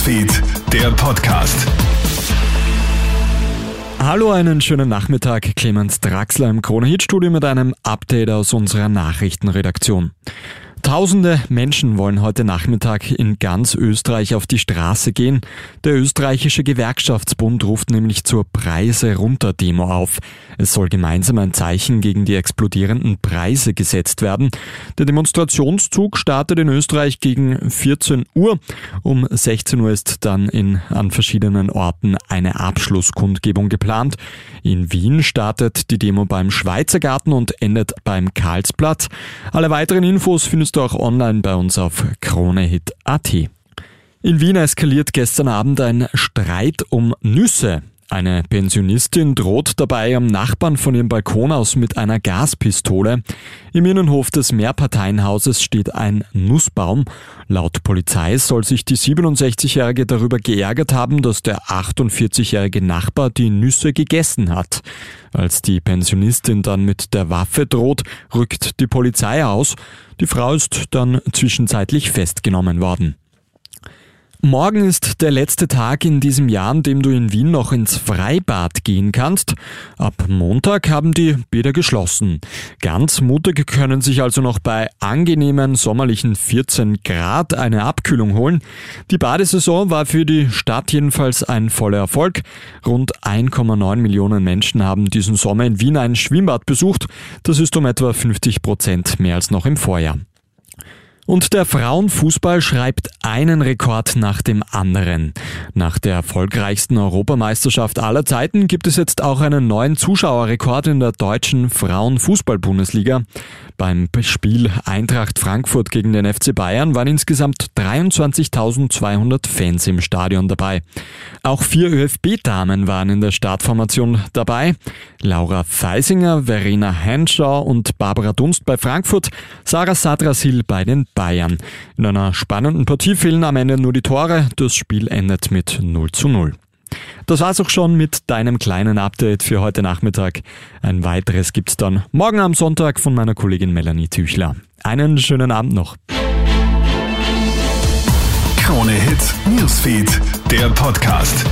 Newsfeed, der Podcast. Hallo, einen schönen Nachmittag. Clemens Draxler im Krone-Hit-Studio mit einem Update aus unserer Nachrichtenredaktion. Tausende Menschen wollen heute Nachmittag in ganz Österreich auf die Straße gehen. Der österreichische Gewerkschaftsbund ruft nämlich zur Preise runter Demo auf. Es soll gemeinsam ein Zeichen gegen die explodierenden Preise gesetzt werden. Der Demonstrationszug startet in Österreich gegen 14 Uhr. Um 16 Uhr ist dann in, an verschiedenen Orten eine Abschlusskundgebung geplant. In Wien startet die Demo beim Schweizer Garten und endet beim Karlsplatz. Alle weiteren Infos findest du auch online bei uns auf kronehit.at. In Wien eskaliert gestern Abend ein Streit um Nüsse. Eine Pensionistin droht dabei am Nachbarn von ihrem Balkon aus mit einer Gaspistole. Im Innenhof des Mehrparteienhauses steht ein Nussbaum. Laut Polizei soll sich die 67-Jährige darüber geärgert haben, dass der 48-jährige Nachbar die Nüsse gegessen hat. Als die Pensionistin dann mit der Waffe droht, rückt die Polizei aus. Die Frau ist dann zwischenzeitlich festgenommen worden. Morgen ist der letzte Tag in diesem Jahr, an dem du in Wien noch ins Freibad gehen kannst. Ab Montag haben die Bäder geschlossen. Ganz mutig können sich also noch bei angenehmen sommerlichen 14 Grad eine Abkühlung holen. Die Badesaison war für die Stadt jedenfalls ein voller Erfolg. Rund 1,9 Millionen Menschen haben diesen Sommer in Wien ein Schwimmbad besucht. Das ist um etwa 50 Prozent mehr als noch im Vorjahr. Und der Frauenfußball schreibt einen Rekord nach dem anderen. Nach der erfolgreichsten Europameisterschaft aller Zeiten gibt es jetzt auch einen neuen Zuschauerrekord in der deutschen Frauenfußball-Bundesliga. Beim Spiel Eintracht Frankfurt gegen den FC Bayern waren insgesamt 23.200 Fans im Stadion dabei. Auch vier ÖFB-Damen waren in der Startformation dabei. Laura Feisinger, Verena Henschau und Barbara Dunst bei Frankfurt, Sarah Sadrasil bei den Bayern. In einer spannenden Partie fehlen am Ende nur die Tore. Das Spiel endet mit 0 zu 0. Das war's auch schon mit deinem kleinen Update für heute Nachmittag. Ein weiteres gibt's dann morgen am Sonntag von meiner Kollegin Melanie Tüchler. Einen schönen Abend noch. Krone Hits, Newsfeed, der Podcast.